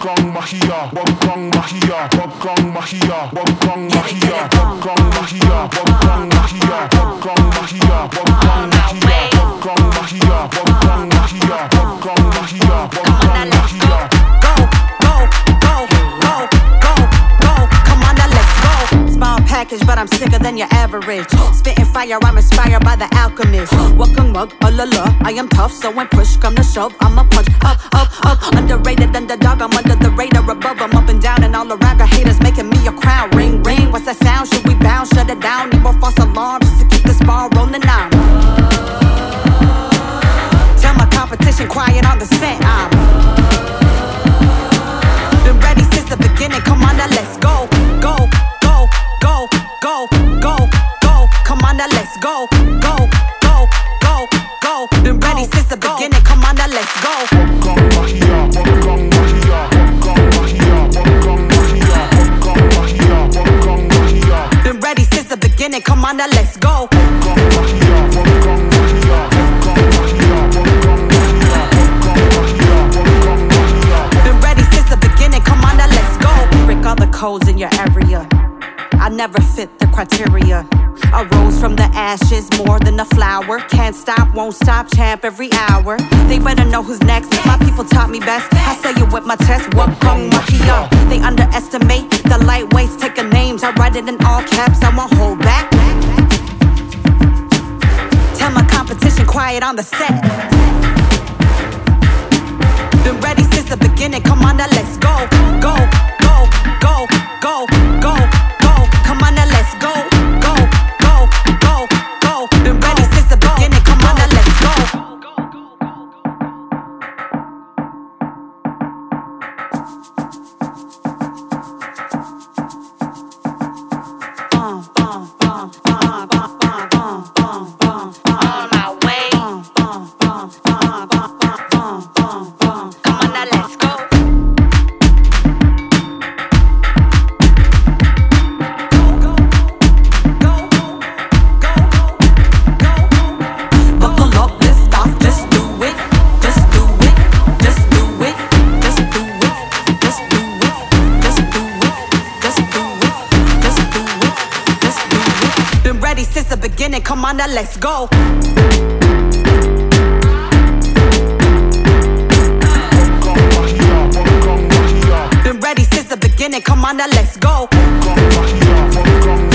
Wagkang Mahiya, Wagkang Mahiya, Wagkang Mahiya, Wagkang Mahiya, Wagkang Mahiya, Wagkang Mahiya, Wagkang Mahiya, Wagkang Mahiya, Wagkang Mahiya, Wagkang I'm sicker than your average. Spitting fire, I'm inspired by the alchemist. Welcome mug, oh la la. I am tough, so when push come to shove, I'ma punch up, up, up. Underrated underdog, I'm under the radar above. I'm up and down and all around. Got haters making me a crown. Ring, ring. What's that sound? Should we bounce? Shut it down. Need more false alarms just to keep this ball rolling on. Tell my competition quiet on the set. I'm let's go, go, go, go, go. Been ready since the beginning. Come on now, let's go. Been ready since the beginning. Come on now, let's go. Been ready since the beginning. Come on now, let's go. Break all the codes in your area. Never fit the criteria. I rose from the ashes more than a flower. Can't stop, won't stop, champ every hour. They better know who's next. My people taught me best. I say it with my chest. Wag kang Mahiya? They underestimate the lightweights taking names. I write it in all caps. I won't hold back. Tell my competition quiet on the set. Been ready since the beginning. Come on now, let's since the beginning, come on now, let's go. let's go. Come back here, come